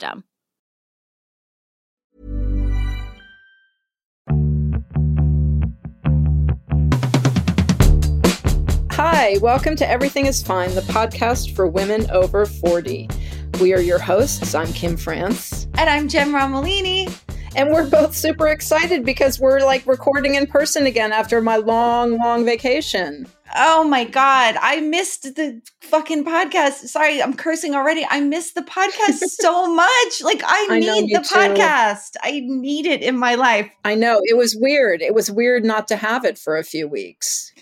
system. Hi, welcome to Everything is Fine, the podcast for women over 40. We are your hosts. I'm Kim France. And I'm Jen Romolini. And we're both super excited because we're like recording in person again after my long, long vacation. Oh my God. I missed the fucking podcast. Sorry, I'm cursing already. I missed the podcast so much. Like, I, I need the too. podcast. I need it in my life. I know. It was weird. It was weird not to have it for a few weeks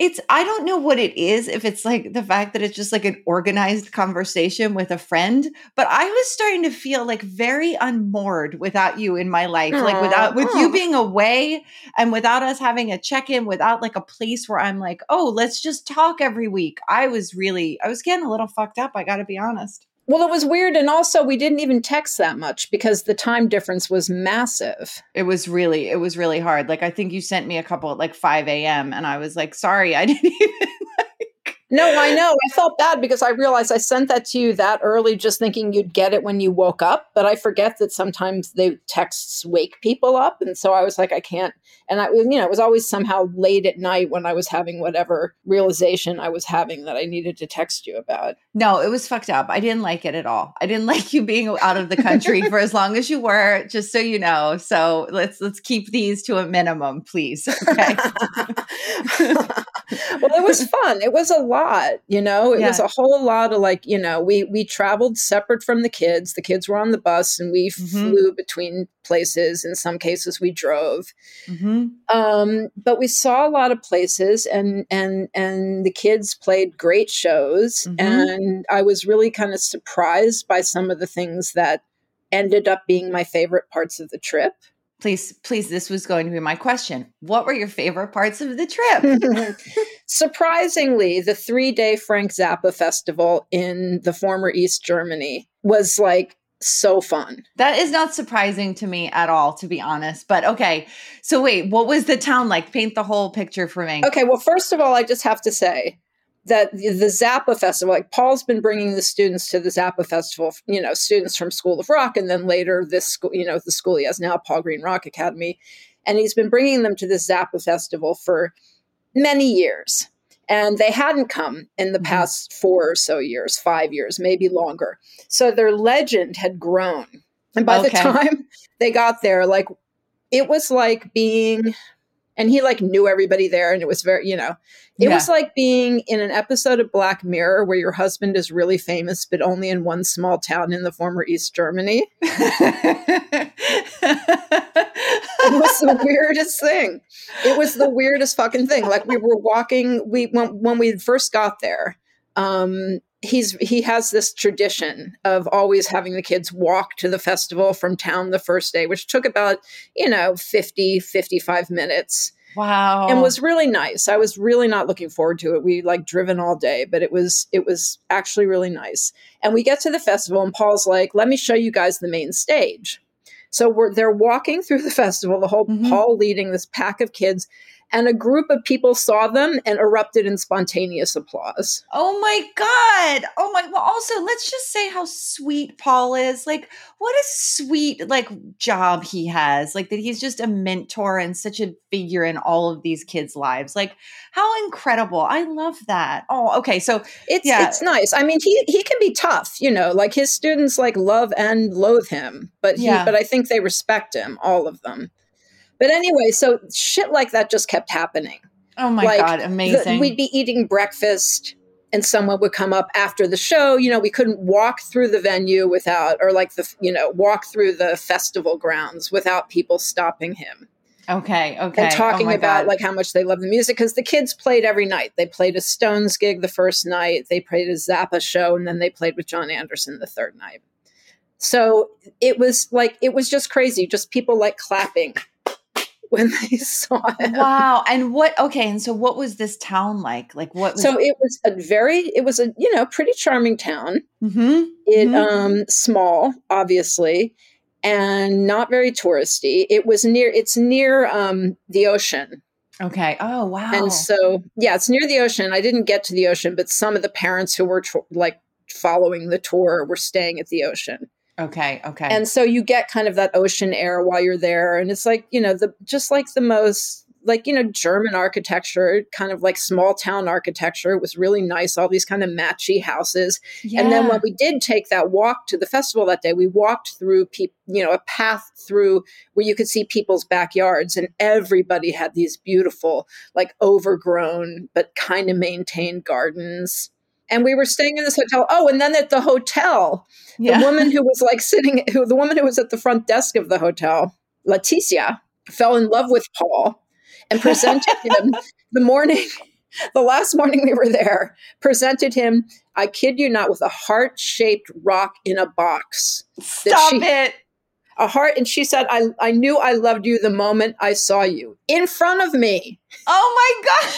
it's i don't know what it is if it's like the fact that it's just like an organized conversation with a friend but i was starting to feel like very unmoored without you in my life Aww. like without with you oh. being away and without us having a check-in without like a place where i'm like oh let's just talk every week i was really i was getting a little fucked up i gotta be honest well, it was weird. And also, we didn't even text that much because the time difference was massive. It was really, it was really hard. Like, I think you sent me a couple at like 5 a.m. and I was like, sorry, I didn't even no, I know. I felt bad because I realized I sent that to you that early, just thinking you'd get it when you woke up. But I forget that sometimes the texts wake people up, and so I was like, I can't. And I, was, you know, it was always somehow late at night when I was having whatever realization I was having that I needed to text you about. No, it was fucked up. I didn't like it at all. I didn't like you being out of the country for as long as you were, just so you know. So let's let's keep these to a minimum, please. Okay. well, it was fun. It was a lot, you know. It yeah. was a whole lot of like, you know, we we traveled separate from the kids. The kids were on the bus, and we mm-hmm. flew between places. In some cases, we drove. Mm-hmm. Um, but we saw a lot of places, and and and the kids played great shows, mm-hmm. and I was really kind of surprised by some of the things that ended up being my favorite parts of the trip please please this was going to be my question. What were your favorite parts of the trip? Surprisingly the three day frank zappa festival in the former east germany was like so fun. That is not surprising to me at all to be honest but okay. So wait what was the town like? Paint the whole picture for me. Okay well first of all i just have to say that the Zappa Festival, like Paul's been bringing the students to the Zappa Festival, you know, students from School of Rock, and then later this school, you know, the school he has now, Paul Green Rock Academy. And he's been bringing them to the Zappa Festival for many years. And they hadn't come in the mm-hmm. past four or so years, five years, maybe longer. So their legend had grown. And by okay. the time they got there, like it was like being and he like knew everybody there and it was very you know it yeah. was like being in an episode of black mirror where your husband is really famous but only in one small town in the former east germany. It was the weirdest thing. It was the weirdest fucking thing. Like we were walking we when, when we first got there um he's he has this tradition of always having the kids walk to the festival from town the first day which took about you know 50 55 minutes. Wow. And was really nice. I was really not looking forward to it. We like driven all day but it was it was actually really nice. And we get to the festival and paul's like let me show you guys the main stage. So we're they're walking through the festival the whole Mhm. paul leading this pack of kids and a group of people saw them and erupted in spontaneous applause Oh my God. Oh my well also let's just say how sweet Paul is. Like what a sweet like job he has. Like that he's just a mentor and such a figure in all of these kids' lives. Like how incredible. I love that. Oh, okay. So It's Yeah. it's nice. I mean, he he can be tough, you know, like his students like love and loathe him, but he Yeah. but I think they respect him, all of them. But anyway, so shit like that just kept happening. oh my Like, God, The- amazing. we'd be eating breakfast and someone would come up after the show, you know, we couldn't walk through the venue without or like the you know, walk through the festival grounds without people stopping him okay, okay. and Oh talking my about God. like how much they love the music because the kids played every night. They played a Stones gig the first night, they played a Zappa show, and then they played with Jon Anderson the third night. So it was like it was just crazy, just people like clapping when they saw him. Wow. And what okay, and so what was this town like? Like what was So it was a very, it was a you know pretty charming town. Mhm. It Mhm. um small, obviously, and not very touristy. It was near. It's near um the ocean. Okay. Oh wow. And so, yeah, it's near the ocean. I didn't get to the ocean, but some of the parents who were tr- like following the tour were staying at the ocean. Okay, okay. And so you get kind of that ocean air while you're there. And it's like, you know, the just like the most like, you know, German architecture, kind of like small town architecture. It was really nice, all these kind of matchy houses. yeah. And then when we did take that walk to the festival that day, we walked through, peop you know, a path through where you could see people's backyards, and everybody had these beautiful, like overgrown but kind of maintained gardens. And we were staying in this hotel. Oh, and then at the hotel, yeah. the woman who was like sitting, who the woman who was at the front desk of the hotel, Leticia, fell in love with Paul and presented him the morning, the last morning we were there, presented him, I kid you not, with a heart shaped rock in a box. Stop she- it. A heart, and she said, I, I knew I loved you the moment I saw you in front of me. Oh my god.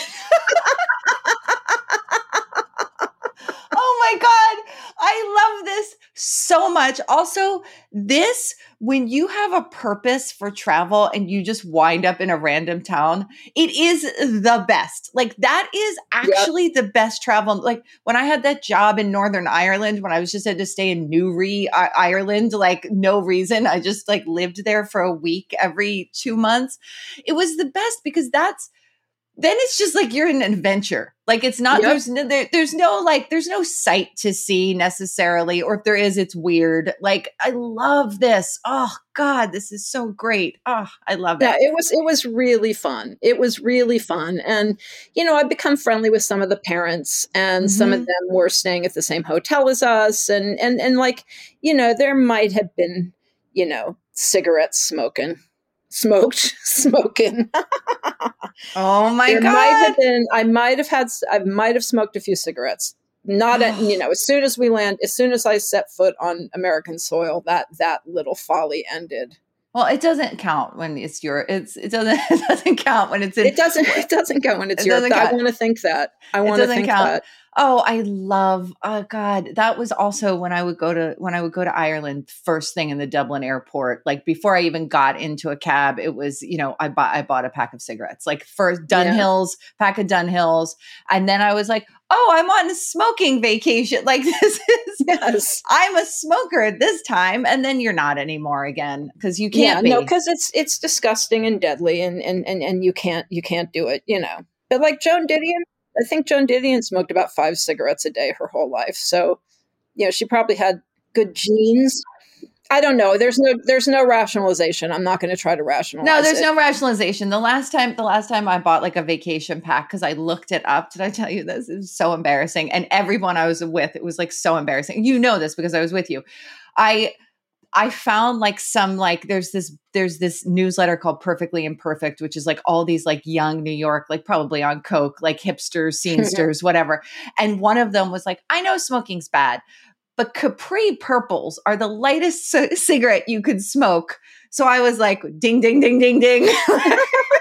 oh my god. I love this so much. Also, this when you have a purpose for travel and you just wind up in a random town, it is the best. Like that is actually the best travel. Like when I had that job in Northern Ireland when I was just had to stay in Newry, I- Ireland, like no reason. I just like lived there for a week every 2 months. It was the best because that's then it's just like you're in an adventure. Like it's not Yep. there's no there, there's no like there's no sight to see necessarily, or if there is, it's weird. Like I love this. Oh God, this is so great. Oh, I love it. Yeah, it. was it was really fun. It was really fun, and you know, I've become friendly with some of the parents, and some of Mhm. them were staying at the same hotel as us, and and and like you know, there might have been you know cigarettes smoking, smoked smoking. Oh my there God. might have been. I might have had. I might have smoked a few cigarettes. Not at, you know, as soon as we land, as soon as I set foot on American soil, that that little folly ended. well, it doesn't count when it's your. It's it doesn't it doesn't count when it's in. It doesn't. It doesn't go when it's It your. I want to think that. I want to think count. that. Oh, I love. Oh God, that was also when I would go to when I would go to Ireland first thing in the Dublin airport. Like before I even got into a cab, it was you know I bought I bought a pack of cigarettes. Like first Yeah. Dunhills pack of Dunhills, and then I was like, oh, I'm on a smoking vacation. Like this is Yes. I'm a smoker at this time, and then you're not anymore again because you can't be. No, because it's it's disgusting and deadly, and and and and you can't you can't do it. You know. But like Joan Didion, I think Joan Didion smoked about five cigarettes a day her whole life. So, you know, she probably had good genes. I don't know. There's no there's no rationalization. I'm not going to try to rationalize. No, there's it. no rationalization. The last time, the last time I bought like a vacation pack because I looked it up. Did I tell you this? It was so embarrassing. And everyone I was with, it was like so embarrassing. You know this because I was with you. I I found like some like there's this there's this newsletter called Perfectly Imperfect, which is like all these like young New York, like probably on coke, like hipsters, scenesters, whatever. And one of them was like, I know smoking's bad, but Capri purples are the lightest c- cigarette you could smoke. So I was like, ding, ding, ding, ding, ding.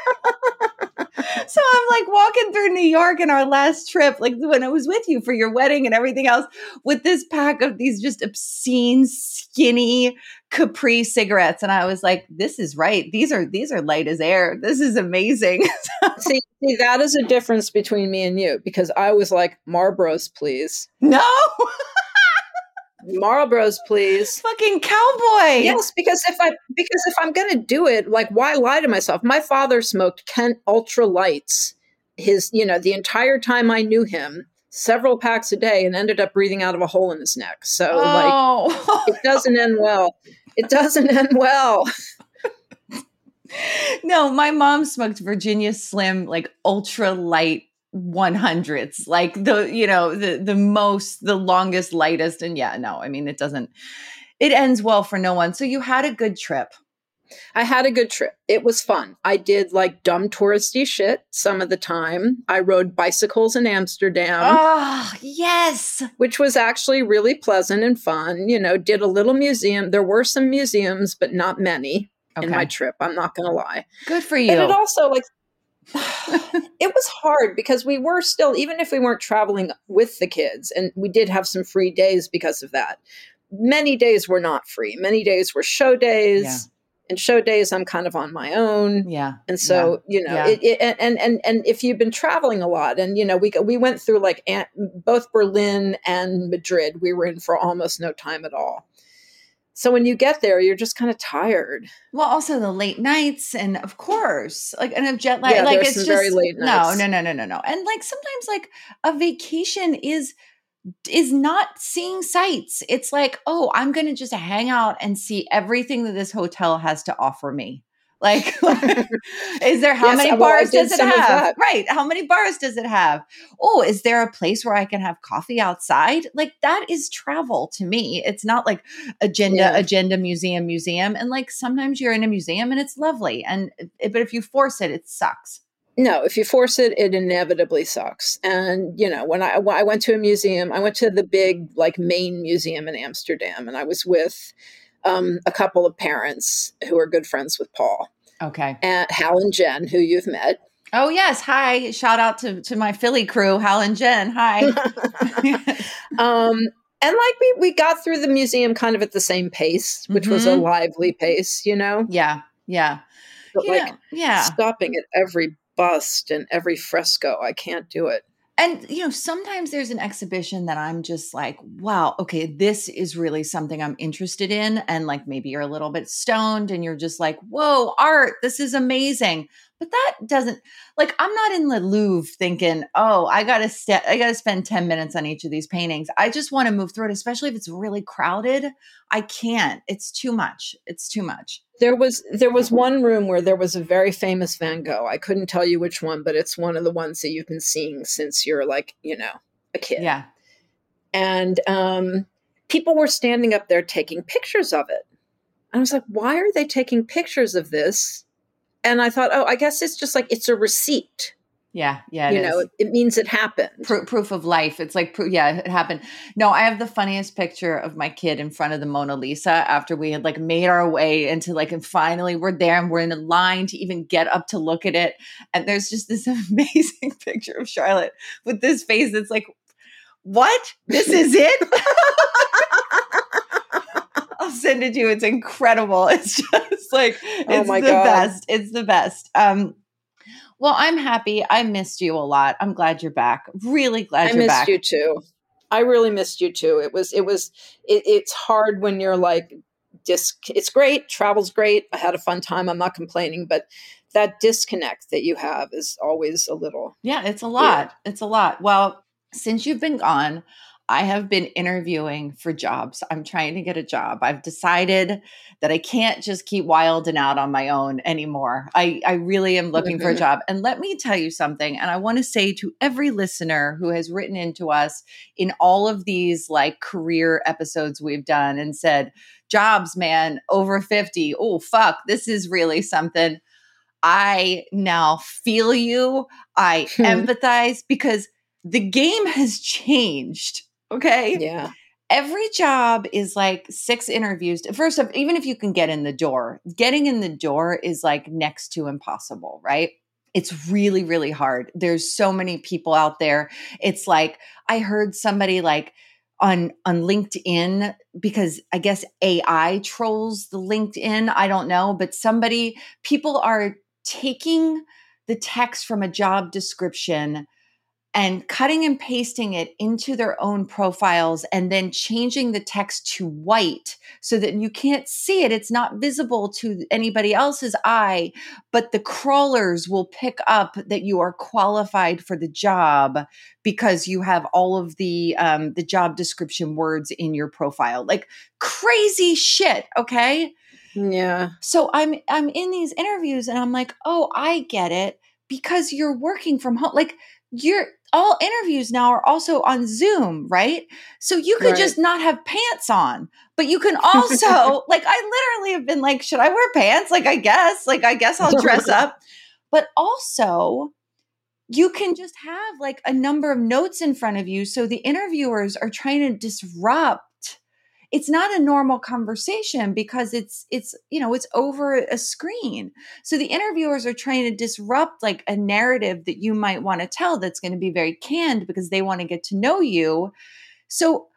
so I'm like walking through New York in our last trip, like when I was with you for your wedding and everything else, with this pack of these just obscene, skinny Capri cigarettes. And I was like, this is right. These are these are light as air. This is amazing. see, see, that is a difference between me and you because I was like, Marlboros, please. No. Marlboros, please. Fucking cowboy. Yes, because if I because if I'm gonna do it, like why lie to myself? My father smoked Kent Ultra Lights his, you know, the entire time I knew him, several packs a day and ended up breathing out of a hole in his neck. So oh. like it doesn't end well. It doesn't end well. no, my mom smoked Virginia Slim, like ultra light 100s like the you know the the most the longest lightest and yeah no i mean it doesn't it ends well for no one so you had a good trip I had a good trip. It was fun. I did like dumb touristy shit some of the time. I rode bicycles in Amsterdam. Oh, yes. Which was actually really pleasant and fun. You know, did a little museum. There were some museums, but not many okay. in my trip. I'm not going to lie. Good for you. And it also, like, it was hard because we were still, even if we weren't traveling with the kids, and we did have some free days because of that. Many days were not free. Many days were show days. Yeah. And show days, I'm kind of on my own. Yeah. And so, yeah. you know, yeah. it, it, and, and, and if you've been traveling a lot and, you know, we, we went through like both Berlin and Madrid, we were in for almost no time at all. So when you get there, you're just kind of tired. Well, also the late nights, and of course, like and of jet lag. Yeah, like it's just very late nights. no, no, no, no, no, no. And like sometimes, like a vacation is is not seeing sights. It's like, oh, I'm going to just hang out and see everything that this hotel has to offer me. Like, is there how yes, many bars does it have? Right. How many bars does it have? Oh, is there a place where I can have coffee outside? Like, that is travel to me. It's not like agenda, yeah. agenda, museum, museum. And like sometimes you're in a museum and it's lovely. And, eh, but if you force it, it sucks. No, if you force it, it inevitably sucks. And you know, when I when I went to a museum, I went to the big like main museum in Amsterdam, and I was with um, a couple of parents who are good friends with Paul. Okay. And Hal and Jen, who you've met. Oh yes, hi! Shout out to to my Philly crew, Hal and Jen. Hi. um, and like we we got through the museum kind of at the same pace, which mm-hmm. was a mm-hmm. lively pace, you know. Yeah, yeah. But like, yeah, stopping at every bust and every fresco, I can't do it and you know sometimes there's an exhibition that i'm just like wow okay this is really something i'm interested in and like maybe you're a little bit stoned and you're just like whoa art this is amazing but that doesn't like i'm not in the louvre thinking oh i gotta step i gotta spend 10 minutes on each of these paintings. I just want to move through it especially if it's really crowded i can't. It's too much. It's too much. There was there was one room where there was a very famous van gogh. I couldn't tell you which one but it's one of the ones that you've been seeing since you're like you know a kid. Yeah. And um people were standing up there taking pictures of it. I was like why are they taking pictures of this and I thought, oh, I guess it's just like it's a receipt. Yeah, yeah. you know, it, it, means it happened. Pro- proof of life. It's like, yeah, it happened. No, I have the funniest picture of my kid in front of the Mona Lisa after we had like made our way into like, and finally we're there and we're in a line to even get up to look at it. And there's just this amazing picture of Charlotte with this face that's like, what? This is it? I'll send it to you. It's incredible. It's just like oh it's oh the God. best. It's the best. Um, well, I'm happy. I missed you a lot. I'm glad you're back. Really glad I you're back. I missed you too. I really missed you too. It was it was it, it's hard when you're like disc it's great, travel's great. I had a fun time. I'm not complaining, but that disconnect that you have is always a little Yeah, it's a lot. It's a lot. Well, since you've been gone, I have been interviewing for jobs. I'm trying to get a job. I've decided that I can't just keep wilding out on my own anymore. I, I really am looking for a mm-hmm. job. And let me tell you something. And I want to say to every listener who has written into us in all of these like career episodes we've done and said, jobs, man, over 50. Oh, fuck, this is really something. I now feel you. I empathize because the game has changed Okay. Yeah. Every job is like six interviews. First of, even if you can get in the door, getting in the door is like next to impossible, right? It's really, really hard. There's so many people out there. It's like I heard somebody like on on LinkedIn because I guess AI trolls the LinkedIn. I don't know, but somebody people are taking the text from a job description and cutting and pasting it into their own profiles and then changing the text to white so that you can't see it. It's not visible to anybody else's eye, but the crawlers will pick up that you are qualified for the job because you have all of the um, the job description words in your profile. Like crazy shit, okay? Yeah. So I'm I'm in these interviews and I'm like, "Oh, I get it." Because you're working from home. Like you're all interviews now are also on Zoom, right? So you could right. just not have pants on, but you can also, like, I literally have been like, should I wear pants? Like, I guess, like, I guess I'll dress up. But also, you can just have like a number of notes in front of you. So the interviewers are trying to disrupt it's not a normal conversation because it's it's you know it's over a screen. So the interviewers are trying to disrupt like a narrative that you might want to tell that's going to be very canned because they want to get to know you. So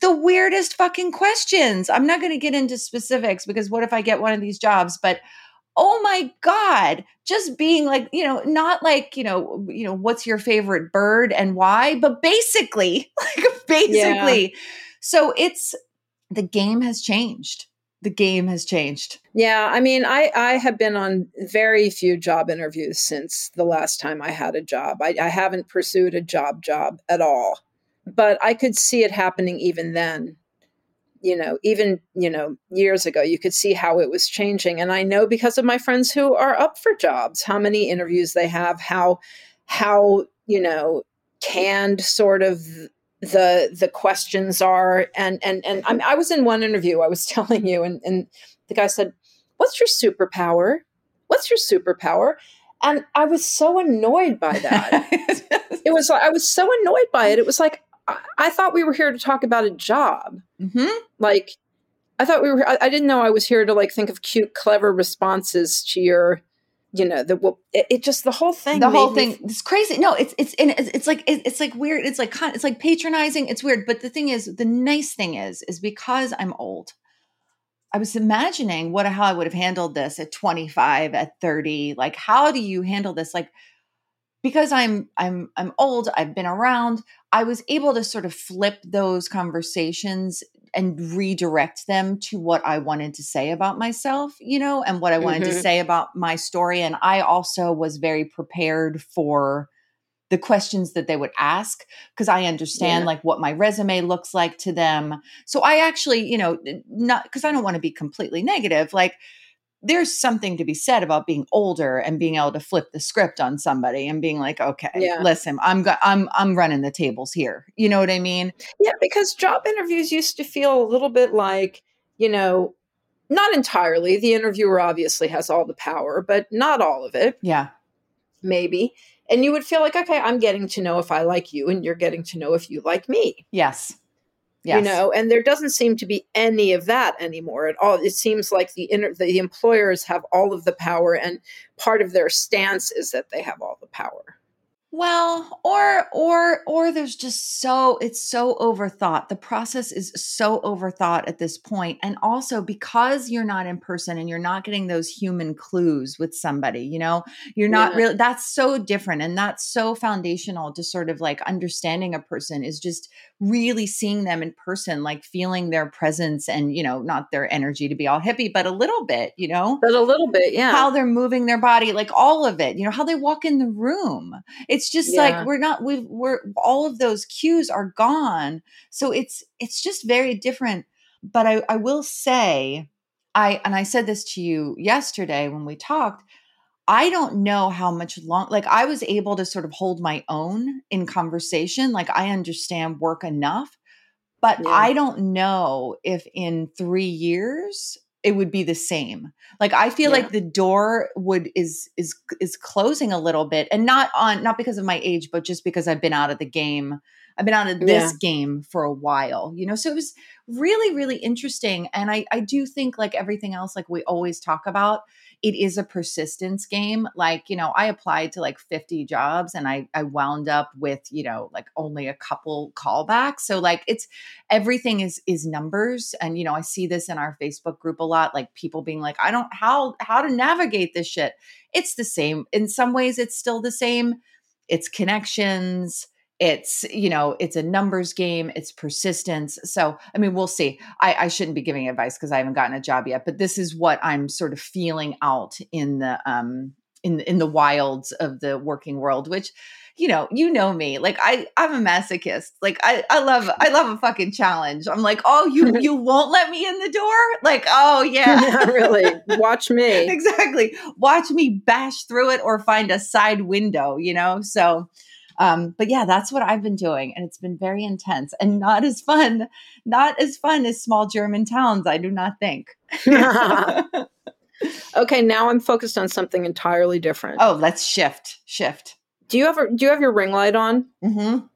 the weirdest fucking questions. I'm not going to get into specifics because what if i get one of these jobs? But oh my god just being like you know not like you know you know what's your favorite bird and why but basically like basically. Yeah. so it's the game has changed. The game has changed. Yeah, I mean, I I have been on very few job interviews since the last time I had a job. I, I haven't pursued a job job at all, but I could see it happening even then. You know, even you know years ago, you could see how it was changing, and I know because of my friends who are up for jobs, how many interviews they have, how how you know canned sort of the the questions are and and and I'm, i was in one interview i was telling you and and the guy said what's your superpower? What's your superpower? And i was so annoyed by that. It was like i was so annoyed by it. It was like i, I thought we were here to talk about a job. Mm-hmm. like i thought we were I, I didn't know i was here to like think of cute clever responses to your you know the it, it, just the whole thing the whole thing it's crazy. No it's it's it's, it's like it's like weird it's like it's like patronizing it's weird. But the thing is the nice thing is is because i'm old i was imagining what how i would have handled this at 25 at 30 like how do you handle this? Like because i'm i'm i'm old i've been around i was able to sort of flip those conversations and redirect them to what I wanted to say about myself, you know, and what I wanted mm-hmm. to say about my story. And I also was very prepared for the questions that they would ask because I understand yeah. like what my resume looks like to them. So I actually, you know, not because I don't want to be completely negative, like there's something to be said about being older and being able to flip the script on somebody and being like, okay, yeah. listen, I'm go- I'm I'm running the tables here. You know what I mean? Yeah, because job interviews used to feel a little bit like, you know, not entirely. The interviewer obviously has all the power, but not all of it. Yeah. Maybe. And you would feel like, okay, I'm getting to know if I like you and you're getting to know if you like me. Yes. Yes. You know, and there doesn't seem to be any of that anymore at all. It seems like the inter- the employers have all of the power, and part of their stance is that they have all the power. Well, or or or there's just so it's so overthought. The process is so overthought at this point. And also because you're not in person and you're not getting those human clues with somebody, you know, you're not yeah. really that's so different and that's so foundational to sort of like understanding a person is just really seeing them in person, like feeling their presence and, you know, not their energy to be all hippie, but a little bit, you know? But a little bit, yeah. How they're moving their body, like all of it, you know, how they walk in the room. It's just yeah. like we're not, we we're, all of those cues are gone. So it's, it's just very different. But I, I will say, I, and I said this to you yesterday when we talked, I don't know how much long, like, I was able to sort of hold my own in conversation. Like, I understand work enough, but yeah. I don't know if in three years it would be the same. Like, I feel yeah. like the door would is is is closing a little bit, and not on not because of my age, but just because I've been out of the game. I've been out of this yeah. game for a while, you know. So it was really, really interesting, and I I do think like everything else, like we always talk about it is a persistence game. Like, you know, I applied to like 50 jobs and I I wound up with, you know, like only a couple callbacks. So like it's everything is is numbers and you know, I see this in our Facebook group a lot like people being like, "I don't how how to navigate this shit." It's the same. In some ways it's still the same. It's connections, it's you know it's a numbers game it's persistence. So i mean we'll see. I, I shouldn't be giving advice because i haven't gotten a job yet but this is what i'm sort of feeling out in the um in in the wilds of the working world which you know you know me like i i'm a masochist. Like i i love i love a fucking challenge. I'm like oh you you won't let me in the door? Like oh yeah, yeah really. Watch me. Exactly. Watch me bash through it or find a side window you know? So um, but yeah, that's what I've been doing. And it's been very intense and not as fun, not as fun as small German towns, I do not think. okay, now I'm focused on something entirely different. Oh, let's shift. Shift. Do you ever do you have your ring light on? Mm-hmm.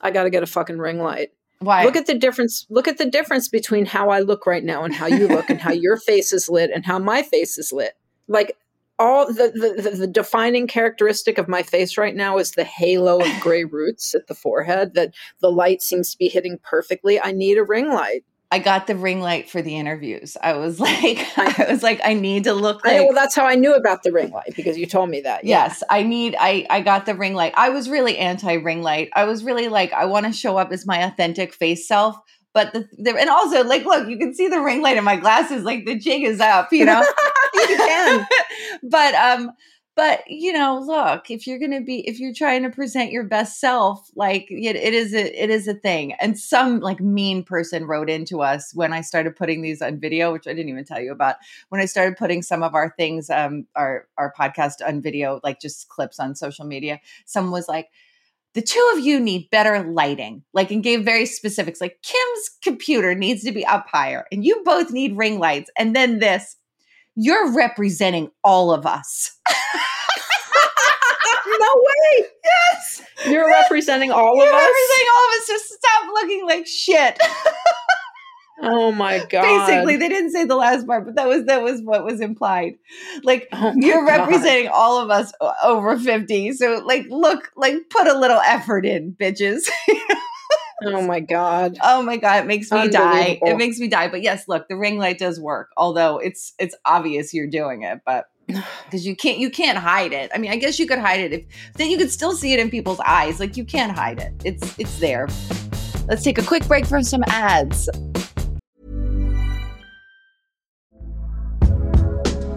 I gotta get a fucking ring light. Why? Look at the difference. Look at the difference between how I look right now and how you look, and how your face is lit and how my face is lit. Like all the, the, the defining characteristic of my face right now is the halo of gray roots at the forehead that the light seems to be hitting perfectly. I need a ring light. I got the ring light for the interviews. I was like, I was like, I need to look like. I, well, that's how I knew about the ring light because you told me that. Yeah. Yes, I need. I I got the ring light. I was really anti ring light. I was really like, I want to show up as my authentic face self. But the, the and also like, look, you can see the ring light in my glasses. Like the jig is up, you know. you can. but um, but you know, look, if you're gonna be, if you're trying to present your best self, like it, it is a, it is a thing. And some like mean person wrote into us when I started putting these on video, which I didn't even tell you about. When I started putting some of our things, um, our our podcast on video, like just clips on social media, someone was like the two of you need better lighting, like, and gave very specifics, like Kim's computer needs to be up higher, and you both need ring lights. And then this, you're representing all of us. no way. Yes. You're representing all you're of us. Representing all of us. Just stop looking like shit. Oh my god. Basically, they didn't say the last part, but that was that was what was implied. Like oh you're god. representing all of us over 50. So like look, like put a little effort in, bitches. oh my god. Oh my god, it makes me die. It makes me die. But yes, look, the ring light does work. Although it's it's obvious you're doing it, but because you can't you can't hide it. I mean, I guess you could hide it if then you could still see it in people's eyes. Like you can't hide it. It's it's there. Let's take a quick break from some ads.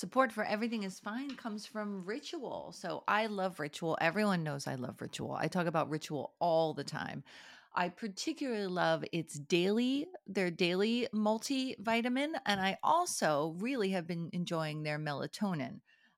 Support for Everything is Fine comes from Ritual. So I love Ritual. Everyone knows I love Ritual. I talk about Ritual all the time. I particularly love its daily, their daily multivitamin. And I also really have been enjoying their melatonin.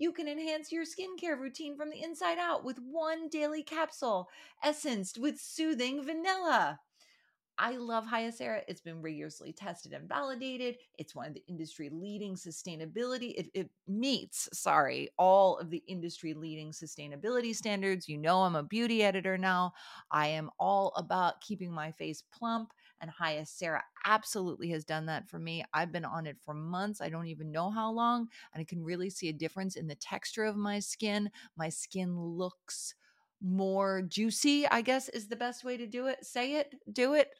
You can enhance your skincare routine from the inside out with one daily capsule, essenced with soothing vanilla. I love Hyacera. It's been rigorously tested and validated. It's one of the industry leading sustainability. It, it, meets, sorry, all of the industry leading sustainability standards. You know, I'm a beauty editor now. I am all about keeping my face plump, and Hyacera absolutely has done that for me. I've been on it for months. I don't even know how long, and I can really see a difference in the texture of my skin. My skin looks more juicy, I guess is the best way to do it. Say it, do it.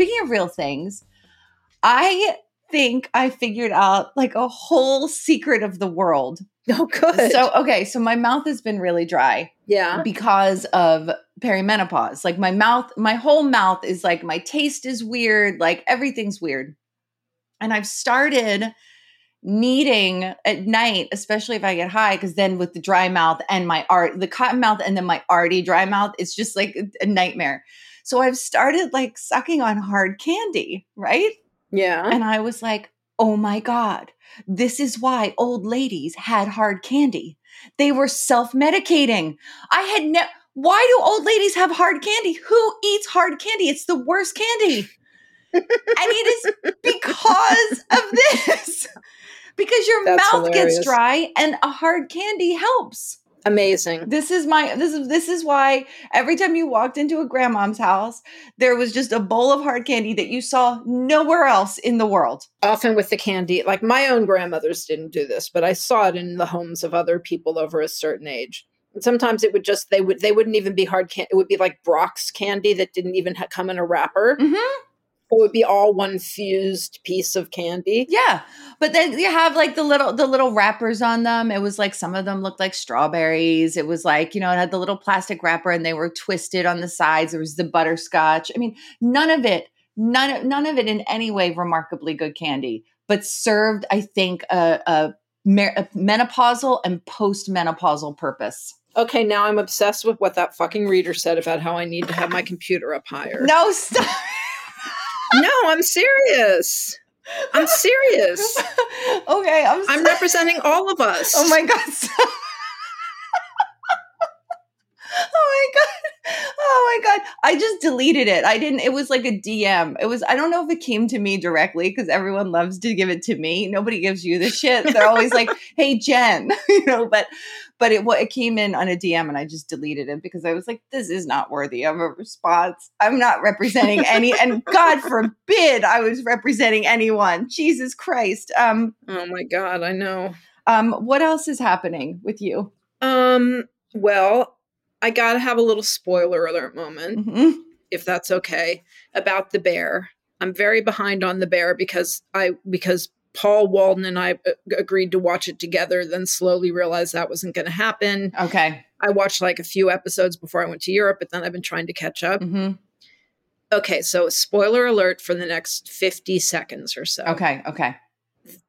Speaking of real things, I think I figured out like a whole secret of the world. Oh, good. So, okay, so my mouth has been really dry yeah. because of perimenopause. Like my mouth, my whole mouth is like my taste is weird, like everything's weird. And I've started needing at night, especially if I get high, because then with the dry mouth and my art, the cotton mouth and then my arty dry mouth, it's just like a nightmare. So I've started like sucking on hard candy, right? Yeah. And I was like, oh my God, this is why old ladies had hard candy. They were self medicating. I had never, why do old ladies have hard candy? Who eats hard candy? It's the worst candy. and it is because of this. because your That's mouth hilarious. gets dry and a hard candy helps amazing. This is my this is this is why every time you walked into a grandmom's house there was just a bowl of hard candy that you saw nowhere else in the world. Often with the candy like my own grandmothers didn't do this but i saw it in the homes of other people over a certain age. And sometimes it would just they would they wouldn't even be hard candy it would be like Brach's candy that didn't even ha- come in a wrapper. Mm-hmm it would be all one fused piece of candy. Yeah. But then you have like the little the little wrappers on them. It was like some of them looked like strawberries. It was like, you know, it had the little plastic wrapper and they were twisted on the sides. There was the butterscotch. I mean, none of it, none of none of it in any way remarkably good candy, but served, I think, a, a, a menopausal and postmenopausal purpose. Okay, now I'm obsessed with what that fucking reader said about how I need to have my computer up higher. No, stop no, I'm serious. I'm serious. okay, I'm. I'm representing all of us. Oh my god. oh my god. Oh my god. I just deleted it. I didn't it was like a DM. It was I don't know if it came to me directly cuz everyone loves to give it to me. Nobody gives you the shit. They're always like, "Hey Jen," you know, but but it it came in on a DM and I just deleted it because I was like, this is not worthy of a response. I'm not representing any, and God forbid I was representing anyone. Jesus Christ. Um. Oh my God, I know. Um. What else is happening with you? Um. Well, I gotta have a little spoiler alert moment, mm-hmm. if that's okay, about the bear. I'm very behind on the bear because I because Paul Walden and I uh, agreed to watch it together, then slowly realized that wasn't going to happen. Okay. I watched like a few episodes before I went to Europe, but then I've been trying to catch up. Mm-hmm. Okay, so spoiler alert for the next 50 seconds or so. Okay, okay.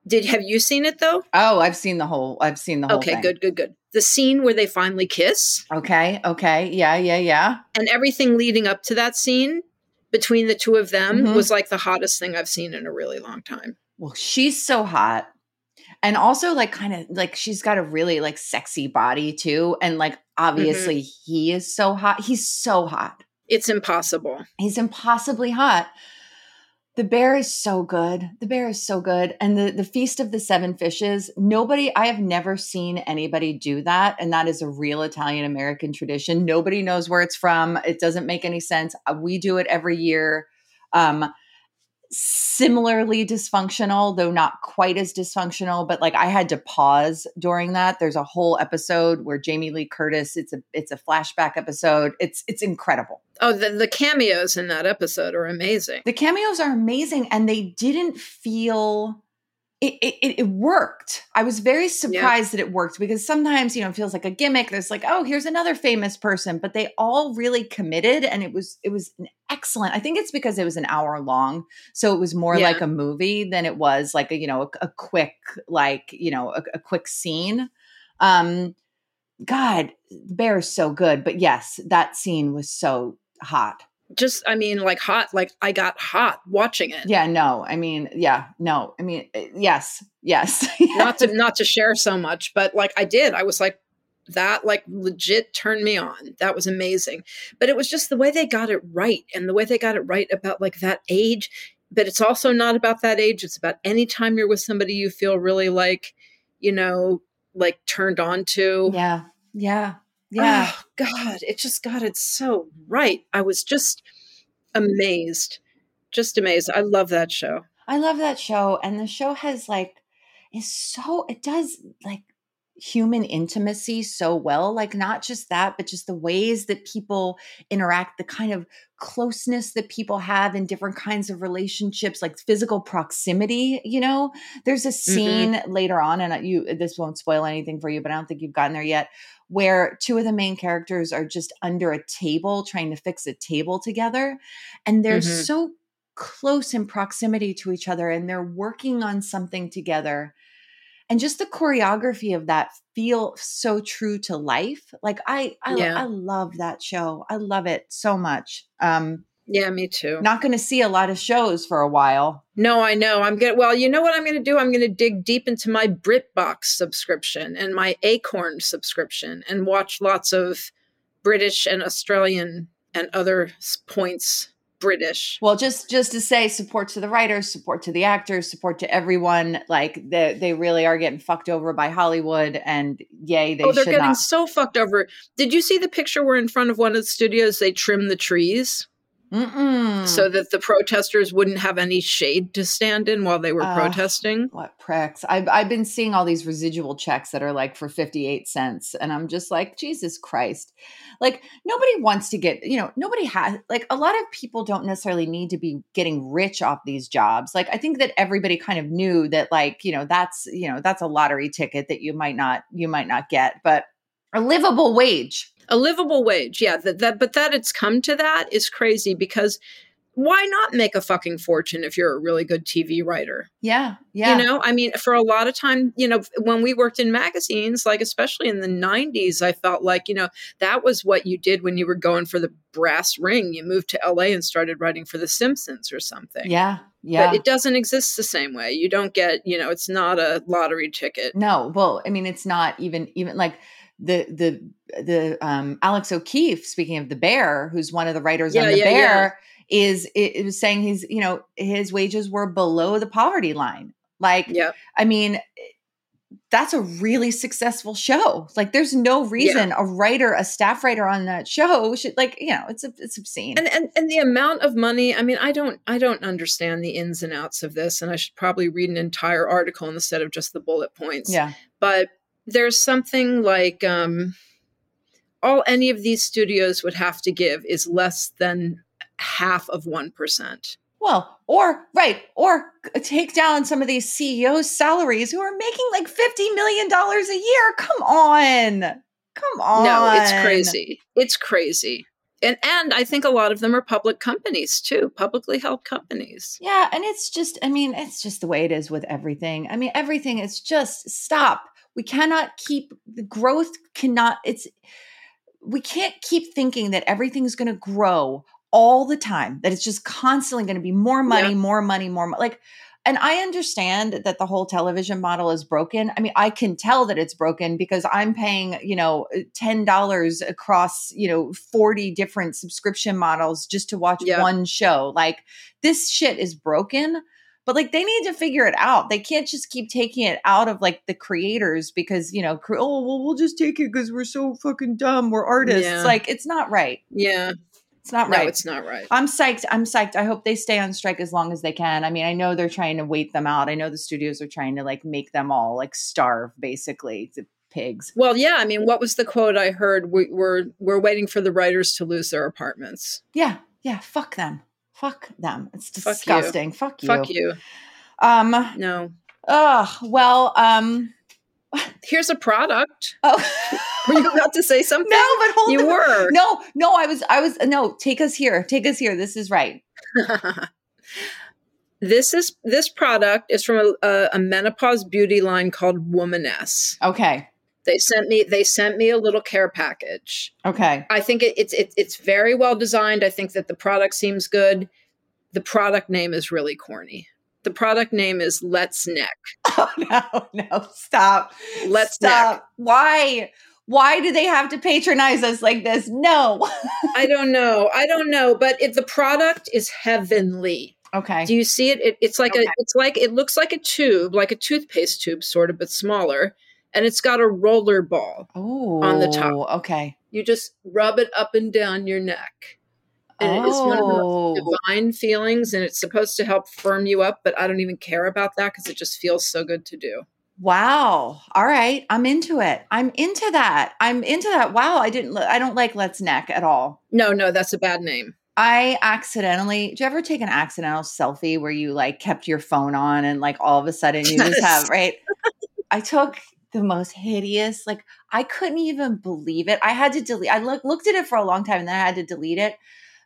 Did have you seen it though? Oh, I've seen the whole. I've seen the whole. Okay, thing. good, good, good. The scene where they finally kiss Okay, okay, yeah, yeah, yeah. and everything leading up to that scene between the two of them Mhm. was like the hottest thing I've seen in a really long time. Well, she's so hot. And also like kind of like she's got a really like sexy body too and like obviously he is so hot. He's so hot. It's impossible. He's impossibly hot. The bear is so good. The bear is so good. And the the feast of the seven fishes, nobody I have never seen anybody do that and that is a real Italian American tradition. Nobody knows where it's from. It doesn't make any sense. Uh, We do it every year. Um similarly dysfunctional though not quite as dysfunctional but like i had to pause during that. There's a whole episode where jamie lee curtis it's a it's a flashback episode. It's it's incredible. Oh, the, the cameos in that episode are amazing. the cameos are amazing and they didn't feel it, it, it worked. I was very surprised that it worked because sometimes, you know, it feels like a gimmick. There's like, oh, here's another famous person, but they all really committed and it was, it was an excellent. I think it's because it was an hour long. So it was more Yeah. like a movie than it was like a, you know, a, a quick, like, you know, a, a quick scene. Um, God, the bear is so good. But yes, that scene was so hot. Just, I mean, like hot, like I got hot watching it. Yeah, no, I mean, yeah, no, I mean, eh, yes, yes. Not to not to share so much, but like I did. I was like, that like legit turned me on. That was amazing. But it was just the way they got it right and the way they got it right about like that age. But it's also not about that age. It's about any time you're with somebody you feel really like, you know, like turned on to. yeah, yeah, yeah. Oh, God, it just got it so right. I was just amazed. Just amazed. I love that show. I love that show. And the show has like, is so, it does like human intimacy so well. Like, not just that, but just the ways that people interact, the kind of closeness that people have in different kinds of relationships, like physical proximity. You know, there's a mm-hmm. scene later on, and you, this won't spoil anything for you, but I don't think you've gotten there yet, where two of the main characters are just under a table trying to fix a table together. And they're Mhm. so close in proximity to each other and they're working on something together and just the choreography of that feel so true to life like i i, Yeah. I love that show i love it so much um Yeah, me too. not going to see a lot of shows for a while No, I know. I'm gonna. Well, you know what I'm gonna do? I'm gonna dig deep into my BritBox subscription and my Acorn subscription and watch lots of British and Australian and other points British. well just just to say support to the writers support to the actors support to everyone like they, they really are getting fucked over by hollywood and yay they oh, they're getting not so fucked over. Did you see the picture where in front of one of the studios they trimmed the trees Mm-mm. so that the protesters wouldn't have any shade to stand in while they were Ugh. protesting? What pricks? I've I've been seeing all these residual checks that are like for 58 cents. And I'm just like, Jesus Christ. Like nobody wants to get, you know, nobody has like a lot of people don't necessarily need to be getting rich off these jobs. Like I think that everybody kind of knew that like, you know, that's, you know, that's a lottery ticket that you might not you might not get, but a livable wage. A livable wage yeah that, that but that it's come to that is crazy because why not make a fucking fortune if you're a really good tv writer Yeah. Yeah. you know i mean for a lot of time you know when we worked in magazines like especially in the 90s i felt like you know that was what you did when you were going for the brass ring you moved to la and started writing for the simpsons or something yeah. Yeah. but it doesn't exist the same way you don't get you know it's not a lottery ticket No, well, I mean, it's not even even like the the the um Alex O'Keefe, speaking of the bear, who's one of the writers on the yeah, bear, is it, it was saying he's you know his wages were below the poverty line. Like, yeah I mean, that's a really successful show. Like, there's no reason a writer, a staff writer on that show should like you know it's it's obscene. and, and and the amount of money i mean i don't i don't understand the ins and outs of this and i should probably read an entire article instead of just the bullet points yeah, but there's something like um all any of these studios would have to give is less than half of 1% Well, or right, or take down some of these CEOs' salaries who are making like fifty million dollars a year. Come on, come on. no it's crazy it's crazy and and I think a lot of them are public companies too, publicly held companies. Yeah, and it's just I mean, it's just the way it is with everything. I mean, everything is just stop. We cannot keep the growth cannot it's we can't keep thinking that everything's going to grow all the time, that it's just constantly going to be more money, yeah. more money, more mo- like and I understand that the whole television model is broken. I mean, I can tell that it's broken because I'm paying, you know, $10 across, you know, 40 different subscription models just to watch yeah. one show. Like this shit is broken. But like they need to figure it out. They can't just keep taking it out of like the creators because, you know, oh, well, we'll just take it because we're so fucking dumb. We're artists. Yeah. Like it's not right. Yeah. It's not right. No, it's not right. I'm psyched. I'm psyched. I hope they stay on strike as long as they can. I mean, I know they're trying to wait them out. I know the studios are trying to like make them all like starve basically. The pigs. Well, yeah. I mean, what was the quote I heard? We, we're we're waiting for the writers to lose their apartments. Yeah, yeah. Fuck them. Fuck them. It's disgusting. Fuck you. Fuck you. Um. No. Oh well. Um. Here's a product. Oh, were you about to say something? No, but hold you on. were. No, no, I was, I was. No, take us here. Take us here. This is right. this is this product is from a, a, menopause beauty line called Womaness. Okay. They sent me. They sent me a little care package. Okay. I think it, it's it, it's very well designed. I think that the product seems good. The product name is really corny. The product name is Let's Neck. Oh no, no, stop. Let's stop. Neck. Why? Why do they have to patronize us like this? No. I don't know. I don't know, but if the product is heavenly. Okay. Do you see it? it it's like okay. a it's like it looks like a tube, like a toothpaste tube sort of, but smaller, and it's got a roller ball Ooh, on the top. Okay. You just rub it up and down your neck and oh. it's one of the most oh. divine feelings and it's supposed to help firm you up but i don't even care about that because it just feels so good to do wow all right i'm into it i'm into that i'm into that wow i didn't i don't like let's neck at all no no that's a bad name I accidentally, did you ever take an accidental selfie where you like kept your phone on and like all of a sudden you just have, right? I took the most hideous, like I couldn't even believe it. I had to delete, I look, looked at it for a long time and then I had to delete it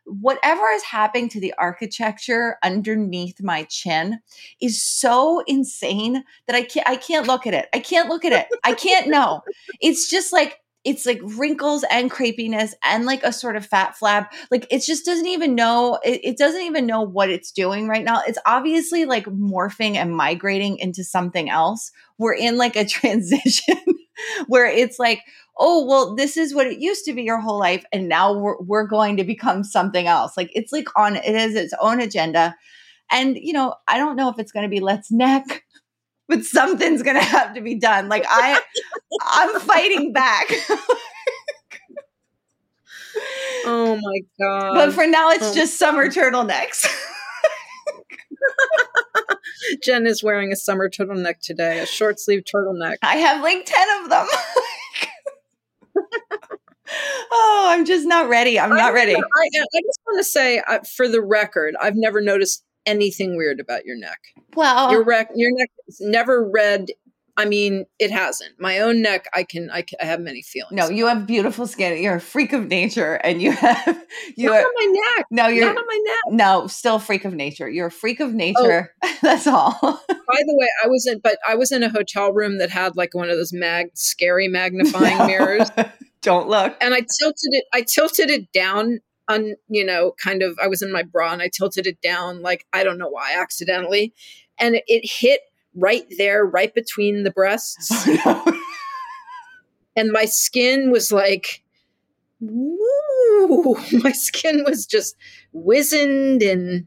whatever is happening to the architecture underneath my chin is so insane that I can't I can't look at it. I can't look at it. I can't know. It's just like it's like wrinkles and crepiness and like a sort of fat flab. Like it just doesn't even know, it, it, doesn't even know what it's doing right now. It's obviously like morphing and migrating into something else. We're in like a transition where it's like, oh, well, this is what it used to be your whole life. And now we're, we're going to become something else. Like it's like on, it has its own agenda. And, you know, I don't know if it's going to be let's neck, but something's to have to be done. Like I, I'm fighting back. oh my God. But for now, it's oh. just summer turtlenecks. Jen is wearing a summer turtleneck today, a short sleeve turtleneck. I have like 10 of them oh, I'm just not ready. I'm not ready. I, I, just want to say, uh, for the record, I've never noticed anything weird about your neck. Well, your rec- your neck is never red. I mean, it hasn't. My own neck, I can, I, can, I have many feelings. No, you have beautiful skin. You're a freak of nature, and you have you not are, on my neck. No, you're not on my neck. No, still a freak of nature. You're a freak of oh. nature. Oh. That's all. By the way, I was in, but I was in a hotel room that had like one of those mag, scary magnifying no. mirrors. Don't look. And I tilted it. I tilted it down on, you know, kind of. I was in my bra and I tilted it down, like I don't know why, accidentally, and it, it hit right there, right between the breasts. And my skin was like, woo! My skin was just wizened and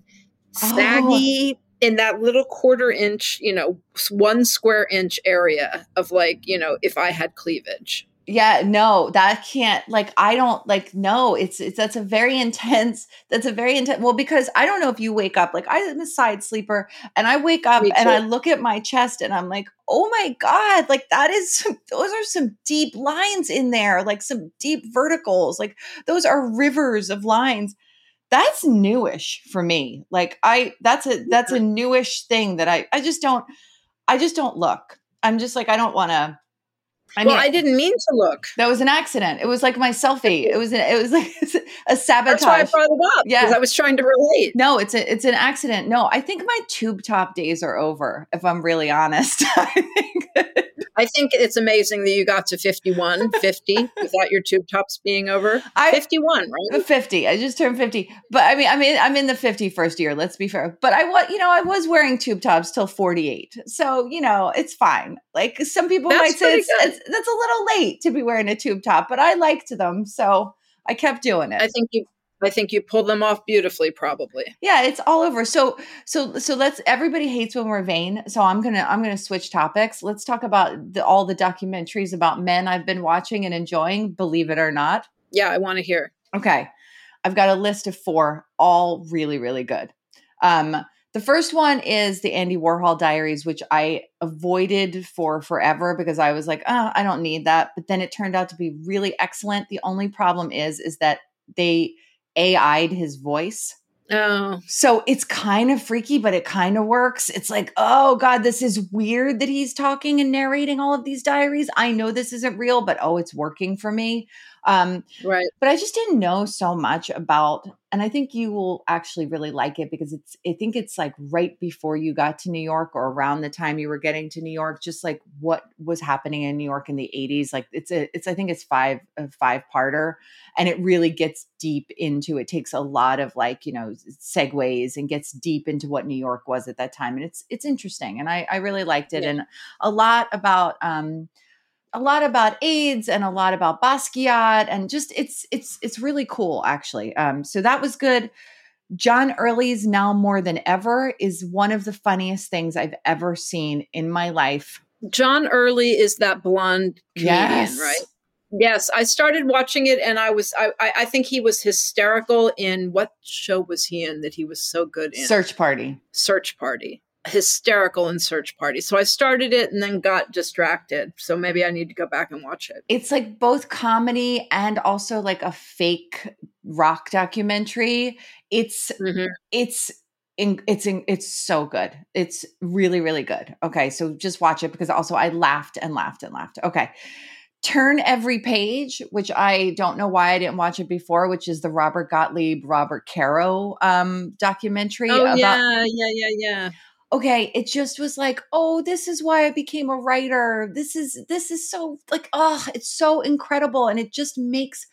saggy. Oh in that little quarter inch, you know, one square inch area of like, you know, if I had cleavage yeah no that can't like i don't like no it's it's that's a very intense that's a very intense well because i don't know if you wake up like i'm a side sleeper and i wake up and i look at my chest and i'm like oh my god like that is some, those are some deep lines in there like some deep verticals like those are rivers of lines. That's newish for me like i that's a that's a newish thing that i i just don't i just don't look. I'm just like i don't want to I well, mean, I didn't mean to look. that was an accident. It was like my selfie. It was an, it was like a sabotage. That's why I brought it up. Yeah. I was trying to relate. No, it's a it's an accident. No, I think my tube top days are over. If I'm really honest, I think I think it's amazing that you got to 51, 50 without your tube tops being over. I 51, right? 50. I just turned 50. But I mean, I mean, I'm in the 51st year. Let's be fair. But I was, you know, I was wearing tube tops till 48. So you know, it's fine. Like some people That's might say it's, that's a little late to be wearing a tube top, but I liked them, so I kept doing it. I think you I think you pulled them off beautifully, probably. yeah it's all over so so so let's everybody hates when we're vain so i'm gonna i'm gonna switch topics let's talk about the, all the documentaries about men i've been watching and enjoying believe it or not Yeah, I want to hear. okay i've got a list of four all really really good um the first one is the andy warhol diaries which i avoided for forever because i was like oh i don't need that but then it turned out to be really excellent the only problem is is that they ai'd his voice Oh, so it's kind of freaky, but it kind of works. It's like, oh God, this is weird that he's talking and narrating all of these diaries. I know this isn't real, but oh, it's working for me. Um, right. but I just didn't know so much about, and I think you will actually really like it because it's, I think it's like right before you got to New York or around the time you were getting to New York, just like what was happening in New York in the 80s. Like it's a, it's, I think it's five, a five parter and it really gets deep into, it takes a lot of like, you know, segues and gets deep into what New York was at that time. And it's, it's interesting. And I, I really liked it. Yeah. And a lot about, um, a lot about AIDS and a lot about Basquiat and just it's it's it's really cool actually. Um, so that was good. John Early's Now More Than Ever is one of the funniest things I've ever seen in my life. John Early is that blonde comedian, Yes. right? Yes, I started watching it, and I was I, I I think he was hysterical in what show was he in that he was so good in? Search Party. Search Party. Hysterical in Search Party. So I started it and then got distracted. So maybe I need to go back and watch it. It's like both comedy and also like a fake rock documentary. It's Mhm. it's in, it's in, it's so good. It's really really good. Okay, so just watch it because also I laughed and laughed and laughed. Okay. Turn Every Page, which I don't know why I didn't watch it before, which is the Robert Gottlieb, Robert Caro um, documentary Oh about yeah, yeah, yeah, yeah. Okay it just was like oh this is why i became a writer this is this is so like oh it's so incredible and it just makes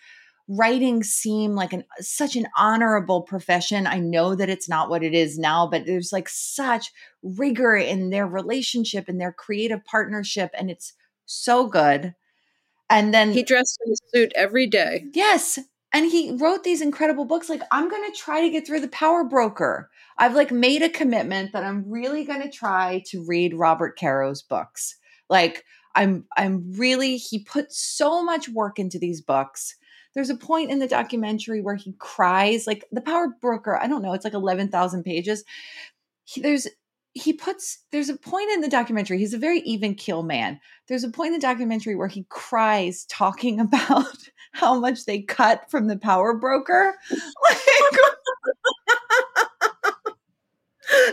writing seem like an such an honorable profession i know that it's not what it is now but there's like such rigor in their relationship and their creative partnership and it's so good and then He dressed in a suit every day. Yes. And he wrote these incredible books. Like, I'm going to try to get through The Power Broker. I've like made a commitment that I'm really going to try to read Robert Caro's books. Like, I'm, I'm really, he put so much work into these books. There's a point in the documentary where he cries, like The Power Broker, I don't know, it's like 11,000 pages. He, there's, he puts there's a point in the documentary he's a very even keel man there's a point in the documentary where he cries talking about how much they cut from the power broker.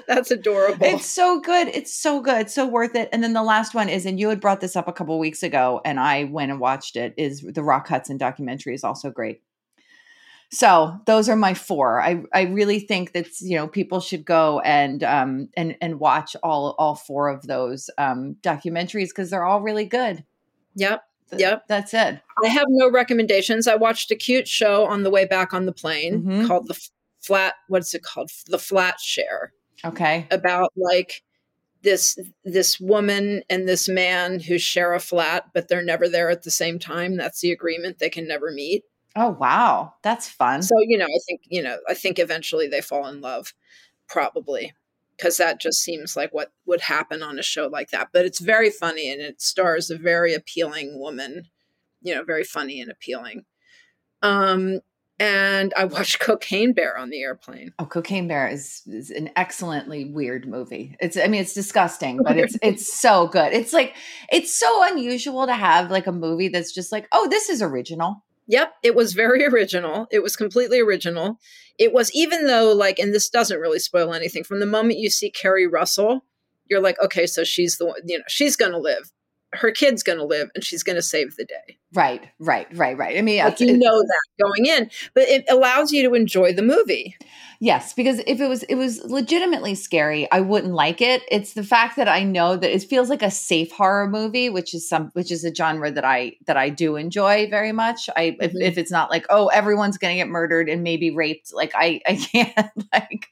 That's adorable. it's so good it's so good so worth it. And then the last one is and you had brought this up a couple weeks ago and i went and watched it is the rock hudson documentary is also great so those are my four i i really think that you know people should go and um and and watch all all four of those um documentaries because they're all really good yep. Th- Yep. that's it I have no recommendations. I watched a cute show on the way back on the plane Mhm. called the Flat. What's it called? The Flat Share. okay About like this this woman and this man who share a flat, but they're never there at the same time. That's the agreement. They can never meet. Oh wow that's fun So you know, I think you know, I think eventually they fall in love, probably, because that just seems like what would happen on a show like that. But it's very funny, and it stars a very appealing woman. You know, very funny and appealing. Um, and I watched Cocaine Bear on the airplane. Oh, Cocaine Bear is, is an excellently weird movie. It's I mean it's disgusting, but it's it's so good. It's like it's so unusual to have like a movie that's just like, "Oh, this is original." Yep, it was very original. It was completely original. It was even though like, and this doesn't really spoil anything. From the moment you see Keri Russell, you're like, okay, so she's the one. You know, she's gonna live. Her kid's going to live and she's going to save the day. Right, right, right, right. I mean, like you know that going in, but it allows you to enjoy the movie. Yes, because if it was it was legitimately scary, I wouldn't like it. It's the fact that I know that it feels like a safe horror movie, which is some which is a genre that I that I do enjoy very much. I if, Mhm. if it's not like oh everyone's gonna get murdered and maybe raped, like I I can't like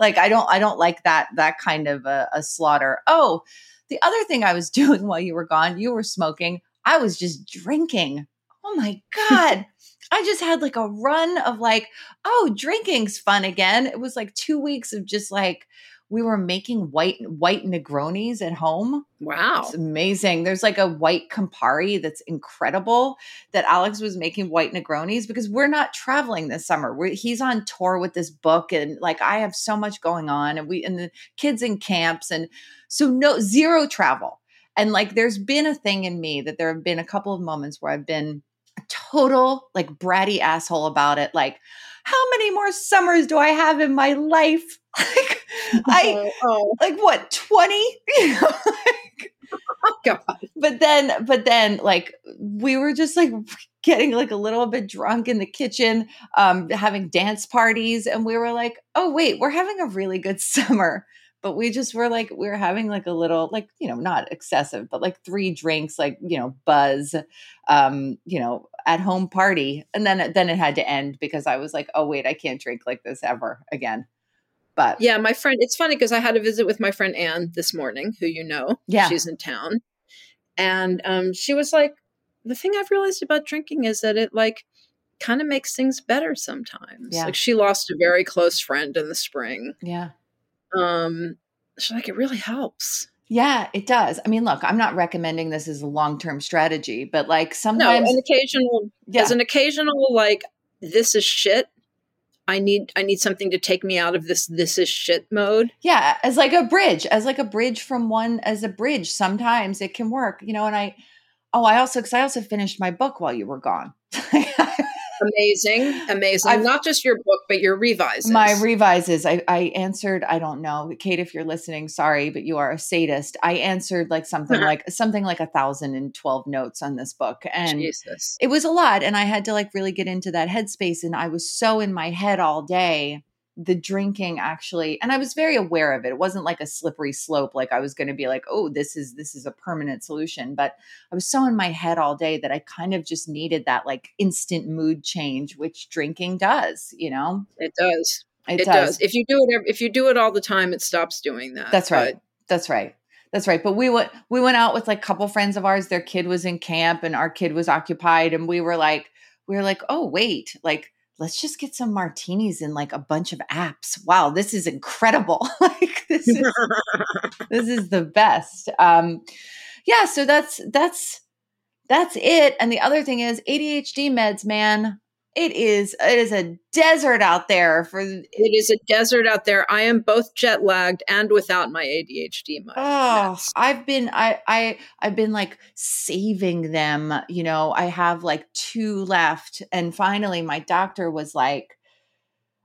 like I don't I don't like that that kind of a, a slaughter. Oh, the other thing I was doing while you were gone, you were smoking. I was just drinking. Oh my god. I just had like a run of like, oh, drinking's fun again. It was like two weeks of just like we were making white white Negronis at home. Wow. It's amazing. There's like a white Campari that's incredible that Alex was making white Negronis because we're not traveling this summer. We're, he's on tour with this book and like I have so much going on and we and the kids in camps and so no zero travel. And like there's been a thing in me that there have been a couple of moments where I've been a total like bratty asshole about it like how many more summers do I have in my life? Like I oh, oh, like what 20 you know like God. but then but then like we were just like getting like a little bit drunk in the kitchen um having dance parties and we were like oh wait we're having a really good summer but we just were like we were having like a little like you know not excessive but like three drinks like you know buzz um you know at home party and then then it had to end because i was like oh wait i can't drink like this ever again but Yeah, my friend, it's funny because I had a visit with my friend Anne this morning, who you know. Yeah. She's in town. And um, she was like, the thing I've realized about drinking is that it like kind of makes things better sometimes. Yeah. Like she lost a very close friend in the spring. yeah Um, she's like, it really helps. Yeah, it does. I mean, look, I'm not recommending this as a long term strategy, but like sometimes No, an occasional yeah, as an occasional like this is shit. I need I need something to take me out of this this is shit mode. yeah, as like a bridge, as like a bridge from one, as a bridge. Sometimes it can work, you know. And I, oh, I also because I also finished my book while you were gone. Amazing, amazing. I've- Not just your book, but your revises. My revises, I, I answered, I don't know, Kate, if you're listening, sorry, but you are a sadist. I answered like something uh-huh. like something like a thousand and twelve notes on this book, and Jesus. it was a lot and i had to like really get into that headspace and i was so in my head all day the drinking actually and i was very aware of it it wasn't like a slippery slope like i was going to be like oh this is this is a permanent solution but i was so in my head all day that i kind of just needed that like instant mood change which drinking does you know It does. it, It, does. If you do it, if you do it all the time, it stops doing that. That's right. But That's right. That's right. But we went we went out with like a couple friends of ours. Their kid was in camp and our kid was occupied. And we were like, we were like, oh wait, like let's just get some martinis in like a bunch of apps. Wow, this is incredible. like this is this is the best. Um yeah, so that's that's that's it. And the other thing is ADHD meds, man. It is it is a desert out there for it is a desert out there. I am both jet lagged and without my ADHD. Meds. Ah, oh, I've been I I I've been like saving them, you know. I have like two left and finally my doctor was like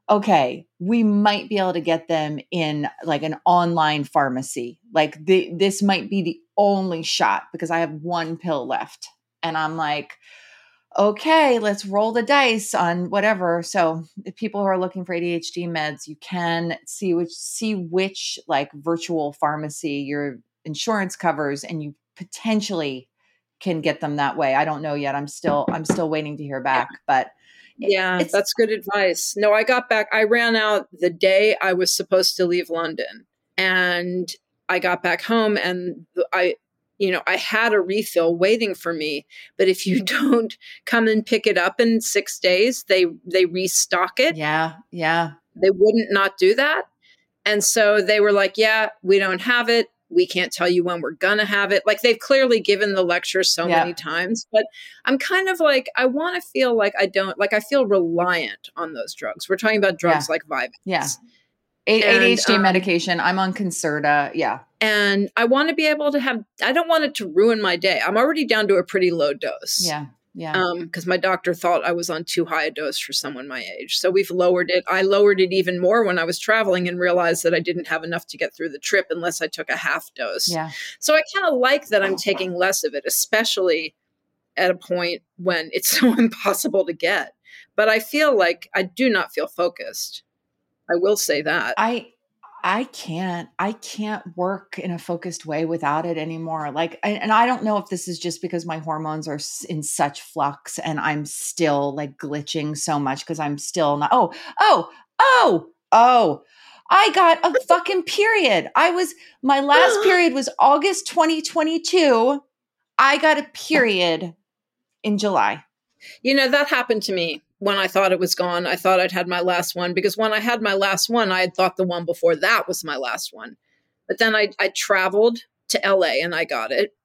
okay, we might be able to get them in like an online pharmacy. Like the, this might be the only shot because I have one pill left. And I'm like okay, let's roll the dice on whatever. So if people who are looking for ADHD meds, you can see which see which like virtual pharmacy your insurance covers and you potentially can get them that way. I don't know yet. I'm still I'm still waiting to hear back, but Yeah, that's good advice. No, I got back. I ran out the day I was supposed to leave London, and I got back home, and I, you know, I had a refill waiting for me. But if you don't come and pick it up in six days, they they restock it. yeah, yeah. They wouldn't not do that, and so they were like, "Yeah, we don't have it." We can't tell you when we're gonna have it. Like they've clearly given the lecture so Yeah. many times, but I'm kind of like I want to feel like I don't like I feel reliant on those drugs. We're talking about drugs like Vyvanse. Yeah. A- And, ADHD um, medication. I'm on Concerta. Yeah. And I want to be able to have I don't want it to ruin my day. I'm already down to a pretty low dose. Yeah. Yeah. Um, because my doctor thought I was on too high a dose for someone my age. So we've lowered it. I lowered it even more when I was traveling and realized that I didn't have enough to get through the trip unless I took a half dose. yeah. So I kind of like that I'm taking less of it, especially at a point when it's so impossible to get. But I feel like I do not feel focused. I will say that. I I can't I can't work in a focused way without it anymore. Like and I don't know if this is just because my hormones are in such flux and I'm still like glitching so much because I'm still not Oh, oh, oh, oh. I got a fucking period. I was my last period was August 2022. I got a oh. period in July. You know, that happened to me when I thought it was gone. I thought I'd had my last one because when I had my last one, I had thought the one before that was my last one. But then I, I traveled to LA and I got it.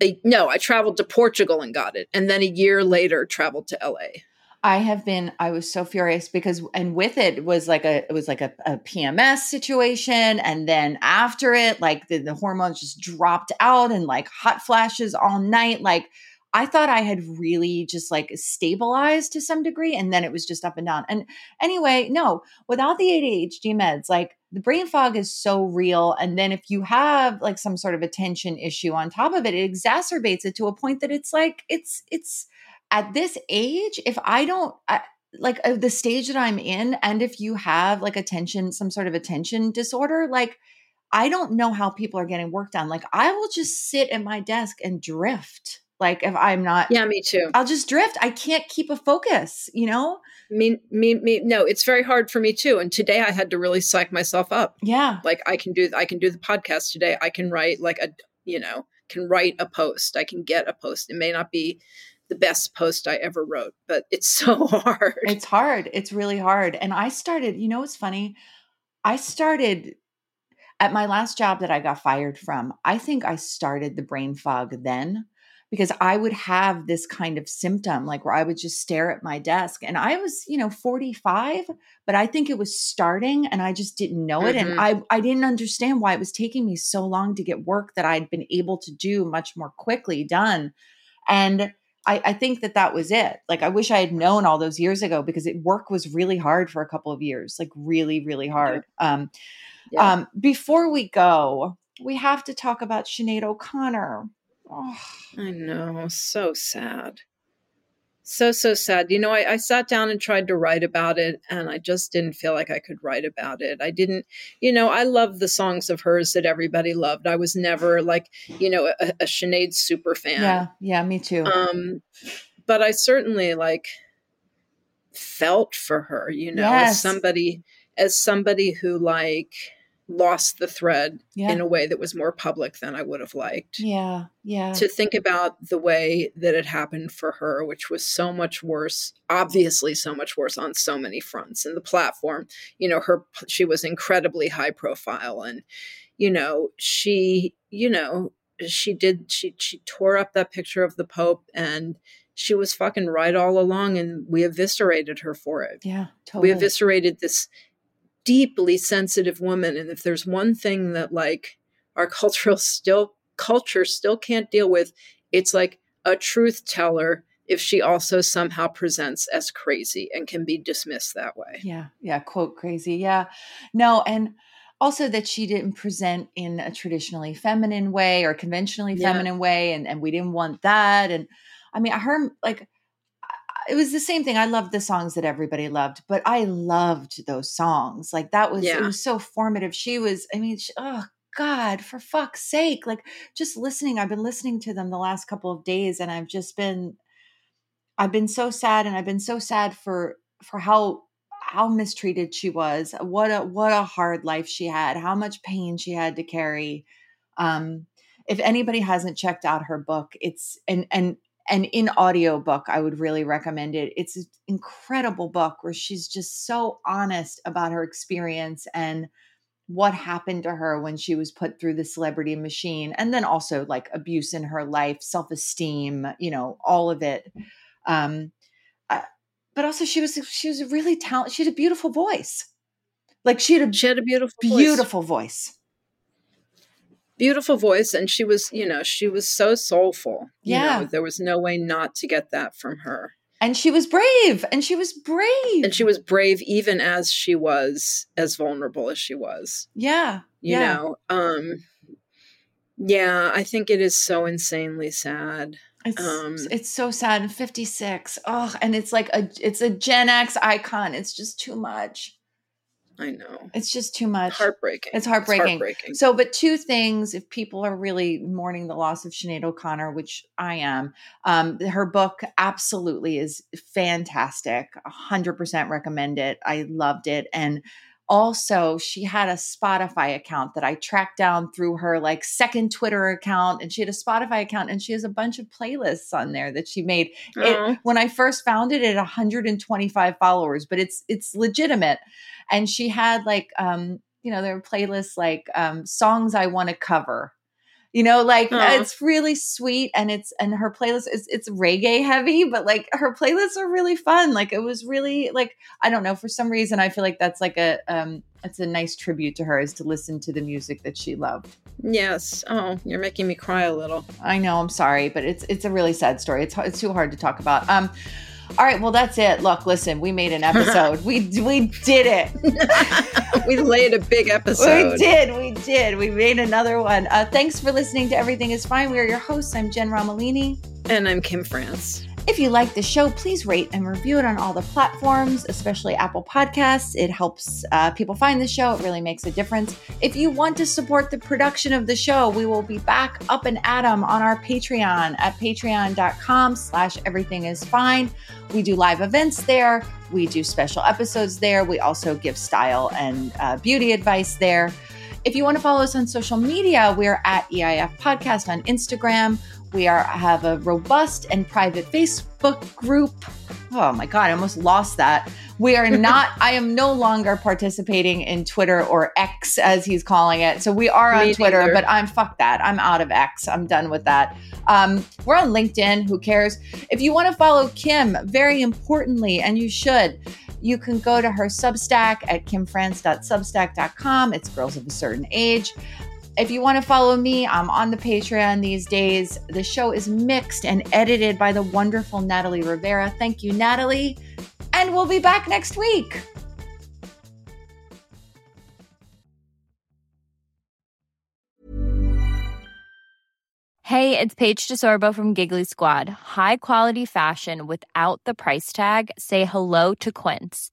I, no, I traveled to Portugal and got it. And then a year later, traveled to LA. I have been I was so furious because and with it was like a it was like a, a PMS situation and then after it like the, the hormones just dropped out and like hot flashes all night like I thought I had really just like stabilized to some degree and then it was just up and down. And anyway, no, without the ADHD meds like the brain fog is so real and then if you have like some sort of attention issue on top of it it exacerbates it to a point that it's like it's it's at this age, if I don't I, like uh, the stage that I'm in, and if you have like attention, some sort of attention disorder, like I don't know how people are getting work done. Like I will just sit at my desk and drift. Like if I'm not, Yeah, me too. I'll just drift. I can't keep a focus, you know? Me, me, me. No, it's very hard for me too. And today I had to really psych myself up. Yeah. Like I can do, I can do the podcast today. I can write like a, you know, can write a post. I can get a post. It may not be the best post I ever wrote, but it's so hard. It's hard. It's really hard. And I started, you know, what's funny? I started at my last job that I got fired from. I think I started the brain fog then because I would have this kind of symptom, like where I would just stare at my desk. And I was, you know, 45, but I think it was starting and I just didn't know it. Mhm. And I, I didn't understand why it was taking me so long to get work that I'd been able to do much more quickly done. And I, I think that that was it. Like, I wish I had known all those years ago because it, work was really hard for a couple of years, like really, really hard. Um, Yeah. um, before we go, we have to talk about Sinead O'Connor. Oh, I know. So sad. So, so sad. You know, I, I sat down and tried to write about it, and I just didn't feel like I could write about it. I didn't, you know, I love the songs of hers that everybody loved. I was never like, you know, a, a Sinead super fan. yeah, yeah, me too. Um, but I certainly like felt for her, you know, Yes. as somebody as somebody who like lost the thread yeah, in a way that was more public than I would have liked. yeah, yeah, To think about the way that it happened for her, which was so much worse, obviously so much worse on so many fronts. And the platform, you know, her she was incredibly high profile and you know, she, you know, she did she she tore up that picture of the Pope and she was fucking right all along and we eviscerated her for it. yeah, totally. We eviscerated this deeply sensitive woman. And if there's one thing that like our cultural still culture still can't deal with, it's like a truth teller if she also somehow presents as crazy and can be dismissed that way. yeah, yeah, quote crazy. Yeah, no, and also that she didn't present in a traditionally feminine way or conventionally Yeah. feminine way, and and we didn't want that. And I mean, her like it was the same thing. I loved the songs that everybody loved, but I loved those songs. Like that was it was so formative. She was. I mean, she, oh God, for fuck's sake! Like just listening. I've been listening to them the last couple of days, and I've just been. I've been so sad, and I've been so sad for for how how mistreated she was. What a what a hard life she had. How much pain she had to carry. Um, if anybody hasn't checked out her book, it's and and and in audiobook, I would really recommend it. It's an incredible book where she's just so honest about her experience and what happened to her when she was put through the celebrity machine and then also like abuse in her life, self-esteem, you know, all of it. Um uh, but also she was she was a really talented she had a beautiful voice. Like she had a She had a beautiful voice. beautiful voice. Beautiful voice and she was you know she was so soulful you Yeah. know, there was no way not to get that from her And she was brave. And she was brave. and she was brave even as she was as vulnerable as she was yeah. you yeah. know um yeah i think it is so insanely sad It's Um, it's so sad. And 56. Oh, and it's like a it's a Gen X icon. It's just too much. I know It's just too much. heartbreaking It's heartbreaking. It's heartbreaking. So, but two things if people are really mourning the loss of Sinead O'Connor, which I am, um, her book absolutely is fantastic. 100% recommend it. I loved it. And also, she had a Spotify account that I tracked down through her like second Twitter account. And she had a Spotify account and she has a bunch of playlists on there that she made. Aw. It, when I first found it, it had 125 followers, but it's it's legitimate. And she had like um, you know, there were playlists like um songs I want to cover. You know, like Aw. it's really sweet and it's and her playlist is it's reggae heavy, but like her playlists are really fun. Like it was really like I don't know, for some reason I feel like that's like a um it's a nice tribute to her is to listen to the music that she loved. yes oh you're making me cry a little I know, I'm sorry, but it's it's a really sad story. It's it's too hard to talk about. Um all right, well that's it. Look, listen, we made an episode. we we did it. we laid a big episode We did, we did. We made another one. Uh, thanks for listening to Everything Is Fine. We are your hosts. I'm Jen Romolini. and i'm kim france If you like the show, please rate and review it on all the platforms, especially Apple Podcasts. It helps uh, people find the show. It really makes a difference. If you want to support the production of the show, we will be back up and at 'em on our Patreon at patreon.com slash everything is fine. We do live events there. We do special episodes there. We also give style and uh, beauty advice there. If you want to follow us on social media, we're at EIF Podcast on Instagram. We are have a robust and private Facebook group. Oh my god, I almost lost that. We are not. I am no longer participating in Twitter or X as he's calling it. So we are on Me Twitter, neither. but I'm fuck that. I'm out of X. I'm done with that. Um, we're on LinkedIn. Who cares? If you want to follow Kim, very importantly, and you should, you can go to her Substack at kimfrance.substack.com. It's girls of a certain age. If you want to follow me, I'm on the Patreon these days. The show is mixed and edited by the wonderful Natalie Rivera. Thank you, Natalie. And we'll be back next week. Hey, it's Paige DeSorbo from Giggly Squad. High quality fashion without the price tag. Say hello to Quince.